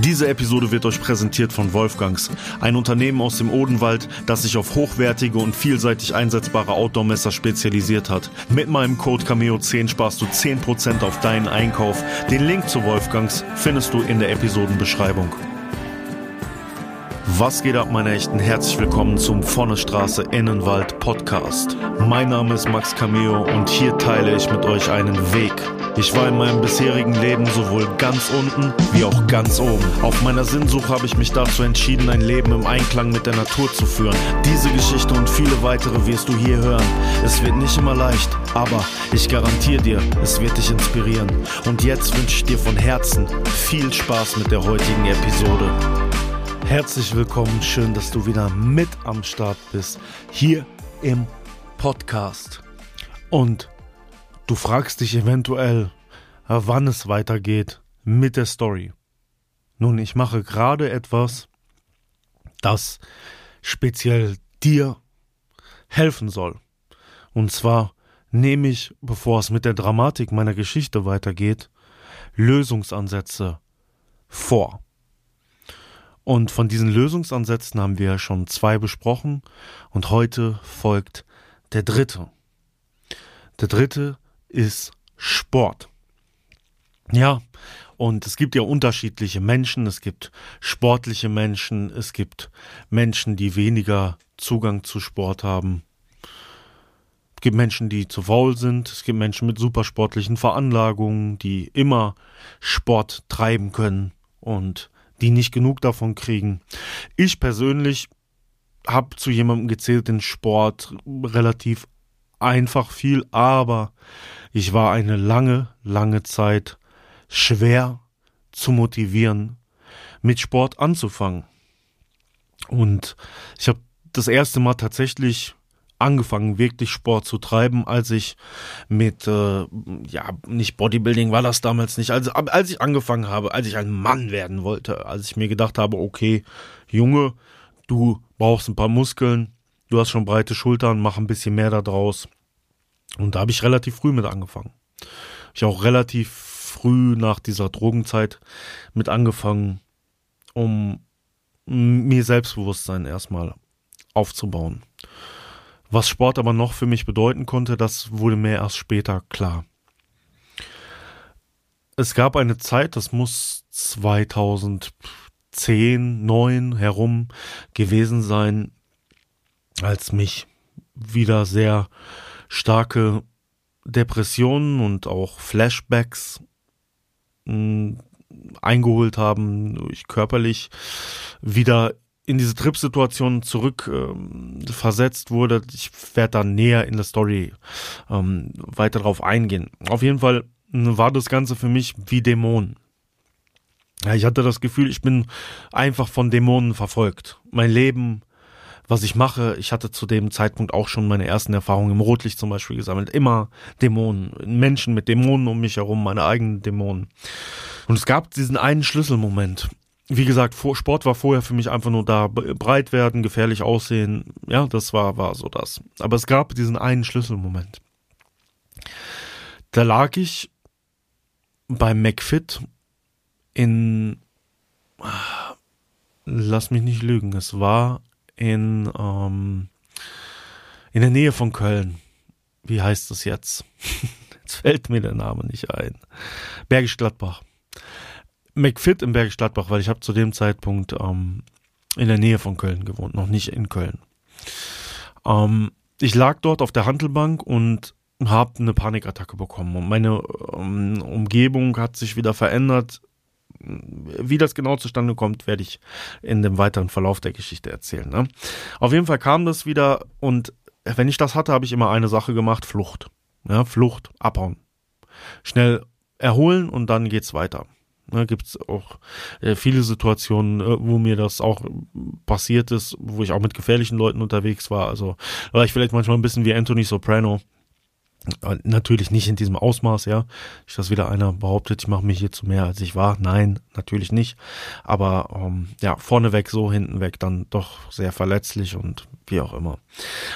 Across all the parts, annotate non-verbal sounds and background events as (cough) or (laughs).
Diese Episode wird euch präsentiert von Wolfgangs, ein Unternehmen aus dem Odenwald, das sich auf hochwertige und vielseitig einsetzbare Outdoor-Messer spezialisiert hat. Mit meinem Code Cameo10 sparst du 10% auf deinen Einkauf. Den Link zu Wolfgangs findest du in der Episodenbeschreibung. Was geht ab, meine Echten? Herzlich willkommen zum Vonnestraße Innenwald Podcast. Mein Name ist Max Cameo und hier teile ich mit euch einen Weg. Ich war in meinem bisherigen Leben sowohl ganz unten wie auch ganz oben. Auf meiner Sinnsuche habe ich mich dazu entschieden, ein Leben im Einklang mit der Natur zu führen. Diese Geschichte und viele weitere wirst du hier hören. Es wird nicht immer leicht, aber ich garantiere dir, es wird dich inspirieren. Und jetzt wünsche ich dir von Herzen viel Spaß mit der heutigen Episode. Herzlich willkommen, schön, dass du wieder mit am Start bist, hier im Podcast. Und du fragst dich eventuell, wann es weitergeht mit der Story. Nun, ich mache gerade etwas, das speziell dir helfen soll. Und zwar nehme ich, bevor es mit der Dramatik meiner Geschichte weitergeht, Lösungsansätze vor. Und von diesen Lösungsansätzen haben wir schon zwei besprochen und heute folgt der dritte. Der dritte ist Sport. Ja, und es gibt ja unterschiedliche Menschen. Es gibt sportliche Menschen, es gibt Menschen, die weniger Zugang zu Sport haben. Es gibt Menschen, die zu faul sind. Es gibt Menschen mit supersportlichen Veranlagungen, die immer Sport treiben können. Und die nicht genug davon kriegen. Ich persönlich habe zu jemandem gezählt, den Sport relativ einfach viel, aber ich war eine lange, lange Zeit schwer zu motivieren, mit Sport anzufangen. Und ich habe das erste Mal tatsächlich angefangen, wirklich Sport zu treiben, als ich mit, äh, ja, nicht Bodybuilding war das damals nicht, also als ich angefangen habe, als ich ein Mann werden wollte, als ich mir gedacht habe, okay, Junge, du brauchst ein paar Muskeln, du hast schon breite Schultern, mach ein bisschen mehr da draus. Und da habe ich relativ früh mit angefangen. Ich auch relativ früh nach dieser Drogenzeit mit angefangen, um mir Selbstbewusstsein erstmal aufzubauen. Was Sport aber noch für mich bedeuten konnte, das wurde mir erst später klar. Es gab eine Zeit, das muss 2010, 9 herum gewesen sein, als mich wieder sehr starke Depressionen und auch Flashbacks mh, hm, eingeholt haben, ich körperlich wieder in diese Trip-Situation zurück ähm, wurde. Ich werde da näher in der Story ähm, weiter drauf eingehen. Auf jeden Fall war das Ganze für mich wie Dämonen. Ja, ich hatte das Gefühl, ich bin einfach von Dämonen verfolgt. Mein Leben, was ich mache, ich hatte zu dem Zeitpunkt auch schon meine ersten Erfahrungen im Rotlicht zum Beispiel gesammelt. Immer Dämonen, Menschen mit Dämonen um mich herum, meine eigenen Dämonen. Und es gab diesen einen Schlüsselmoment wie gesagt, Sport war vorher für mich einfach nur da, breit werden, gefährlich aussehen. Ja, das war, war so das. Aber es gab diesen einen Schlüsselmoment. Da lag ich beim McFit in, lass mich nicht lügen, es war in, ähm, in der Nähe von Köln. Wie heißt das jetzt? (laughs) jetzt fällt mir der Name nicht ein. Bergisch Gladbach. McFit im Bergisch Gladbach, weil ich habe zu dem Zeitpunkt ähm, in der Nähe von Köln gewohnt, noch nicht in Köln. Ähm, ich lag dort auf der Handelbank und habe eine Panikattacke bekommen und meine ähm, Umgebung hat sich wieder verändert. Wie das genau zustande kommt, werde ich in dem weiteren Verlauf der Geschichte erzählen. Ne? Auf jeden Fall kam das wieder und wenn ich das hatte, habe ich immer eine Sache gemacht, Flucht. Ja, Flucht, abhauen. Schnell erholen und dann geht's weiter. Ne, Gibt es auch äh, viele Situationen, äh, wo mir das auch passiert ist, wo ich auch mit gefährlichen Leuten unterwegs war. Also war ich vielleicht manchmal ein bisschen wie Anthony Soprano. Äh, natürlich nicht in diesem Ausmaß, ja. Nicht, dass wieder einer behauptet, ich mache mich hier zu mehr als ich war. Nein, natürlich nicht. Aber ähm, ja, vorneweg so, hinten weg dann doch sehr verletzlich und wie auch immer.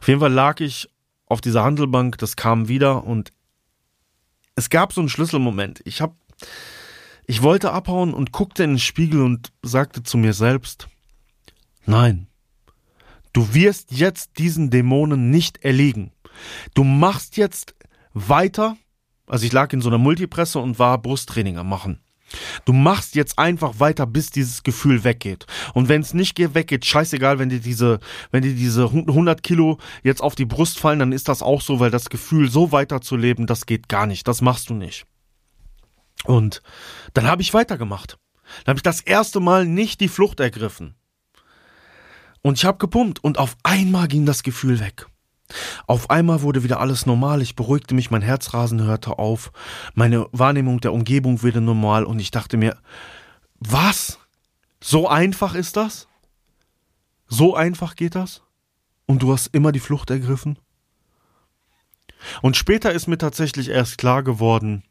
Auf jeden Fall lag ich auf dieser Handelbank, das kam wieder und es gab so einen Schlüsselmoment. Ich habe ich wollte abhauen und guckte in den Spiegel und sagte zu mir selbst, nein, du wirst jetzt diesen Dämonen nicht erliegen. Du machst jetzt weiter. Also ich lag in so einer Multipresse und war Brusttraining am machen. Du machst jetzt einfach weiter, bis dieses Gefühl weggeht. Und wenn es nicht weggeht, scheißegal, wenn dir diese, wenn dir diese 100 Kilo jetzt auf die Brust fallen, dann ist das auch so, weil das Gefühl, so weiterzuleben, das geht gar nicht. Das machst du nicht. Und dann habe ich weitergemacht. Dann habe ich das erste Mal nicht die Flucht ergriffen. Und ich habe gepumpt und auf einmal ging das Gefühl weg. Auf einmal wurde wieder alles normal, ich beruhigte mich, mein Herzrasen hörte auf, meine Wahrnehmung der Umgebung wurde normal und ich dachte mir, was? So einfach ist das? So einfach geht das? Und du hast immer die Flucht ergriffen? Und später ist mir tatsächlich erst klar geworden,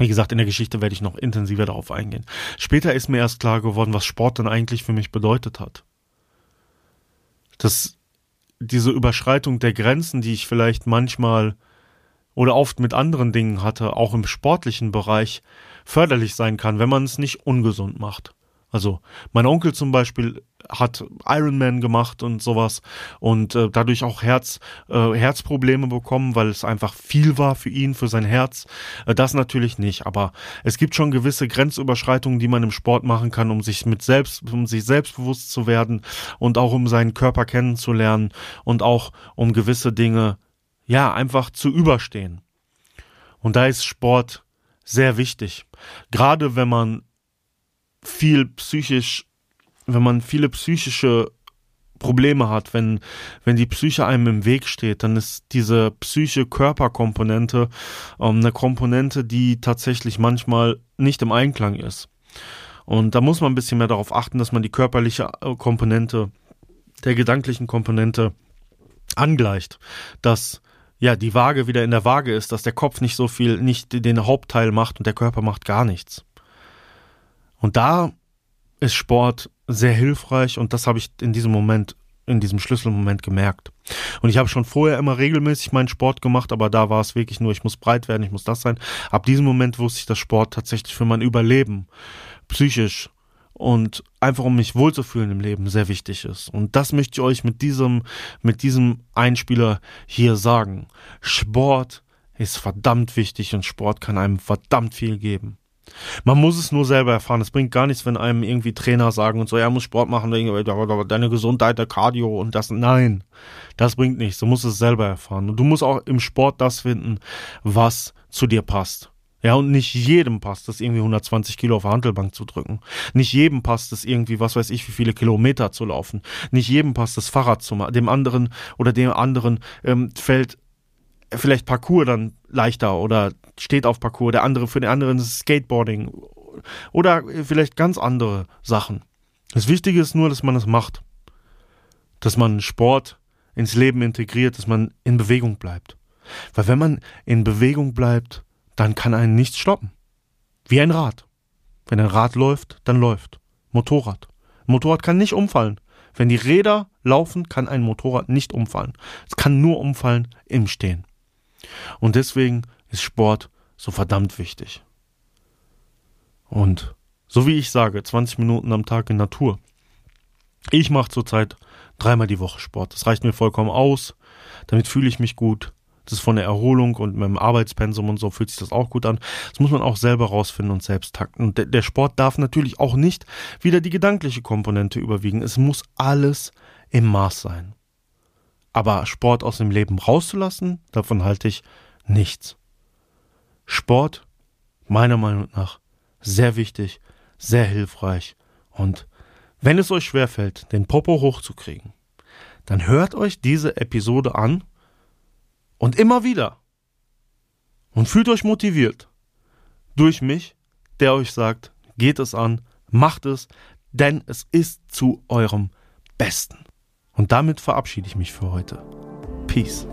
wie gesagt, in der Geschichte werde ich noch intensiver darauf eingehen. Später ist mir erst klar geworden, was Sport denn eigentlich für mich bedeutet hat. Das diese Überschreitung der Grenzen, die ich vielleicht manchmal oder oft mit anderen Dingen hatte, auch im sportlichen Bereich, förderlich sein kann, wenn man es nicht ungesund macht. Also mein Onkel zum Beispiel hat Ironman gemacht und sowas und äh, dadurch auch Herz, äh, Herzprobleme bekommen, weil es einfach viel war für ihn, für sein Herz. Äh, das natürlich nicht, aber es gibt schon gewisse Grenzüberschreitungen, die man im Sport machen kann, um sich mit selbst, um sich selbstbewusst zu werden und auch um seinen Körper kennenzulernen und auch um gewisse Dinge, ja, einfach zu überstehen. Und da ist Sport sehr wichtig. Gerade wenn man viel psychisch, wenn man viele psychische Probleme hat, wenn, wenn die Psyche einem im Weg steht, dann ist diese Psyche-Körper-Komponente ähm, eine Komponente, die tatsächlich manchmal nicht im Einklang ist. Und da muss man ein bisschen mehr darauf achten, dass man die körperliche äh, Komponente der gedanklichen Komponente angleicht, dass ja die Waage wieder in der Waage ist, dass der Kopf nicht so viel, nicht den Hauptteil macht und der Körper macht gar nichts. Und da ist Sport sehr hilfreich und das habe ich in diesem Moment, in diesem Schlüsselmoment gemerkt. Und ich habe schon vorher immer regelmäßig meinen Sport gemacht, aber da war es wirklich nur, ich muss breit werden, ich muss das sein. Ab diesem Moment wusste ich, dass Sport tatsächlich für mein Überleben psychisch und einfach um mich wohlzufühlen im Leben sehr wichtig ist. Und das möchte ich euch mit diesem, mit diesem Einspieler hier sagen. Sport ist verdammt wichtig und Sport kann einem verdammt viel geben. Man muss es nur selber erfahren. Es bringt gar nichts, wenn einem irgendwie Trainer sagen und so, ja, muss Sport machen, deine Gesundheit, der Cardio und das. Nein, das bringt nichts. Du musst es selber erfahren. Und du musst auch im Sport das finden, was zu dir passt. Ja, und nicht jedem passt es, irgendwie 120 Kilo auf der Handelbank zu drücken. Nicht jedem passt es, irgendwie, was weiß ich, wie viele Kilometer zu laufen. Nicht jedem passt es, Fahrrad zu machen. Dem anderen oder dem anderen ähm, fällt vielleicht Parcours dann leichter oder steht auf Parcours, der andere für den anderen ist Skateboarding oder vielleicht ganz andere Sachen. Das Wichtige ist nur, dass man es macht. Dass man Sport ins Leben integriert, dass man in Bewegung bleibt. Weil wenn man in Bewegung bleibt, dann kann einen nichts stoppen. Wie ein Rad. Wenn ein Rad läuft, dann läuft. Motorrad. Ein Motorrad kann nicht umfallen. Wenn die Räder laufen, kann ein Motorrad nicht umfallen. Es kann nur umfallen im Stehen. Und deswegen ist Sport so verdammt wichtig. Und so wie ich sage, 20 Minuten am Tag in Natur. Ich mache zurzeit dreimal die Woche Sport. Das reicht mir vollkommen aus. Damit fühle ich mich gut. Das ist von der Erholung und meinem Arbeitspensum und so fühlt sich das auch gut an. Das muss man auch selber rausfinden und selbst takten. Und der Sport darf natürlich auch nicht wieder die gedankliche Komponente überwiegen. Es muss alles im Maß sein. Aber Sport aus dem Leben rauszulassen, davon halte ich nichts. Sport, meiner Meinung nach, sehr wichtig, sehr hilfreich. Und wenn es euch schwerfällt, den Popo hochzukriegen, dann hört euch diese Episode an und immer wieder. Und fühlt euch motiviert. Durch mich, der euch sagt, geht es an, macht es, denn es ist zu eurem Besten. Und damit verabschiede ich mich für heute. Peace.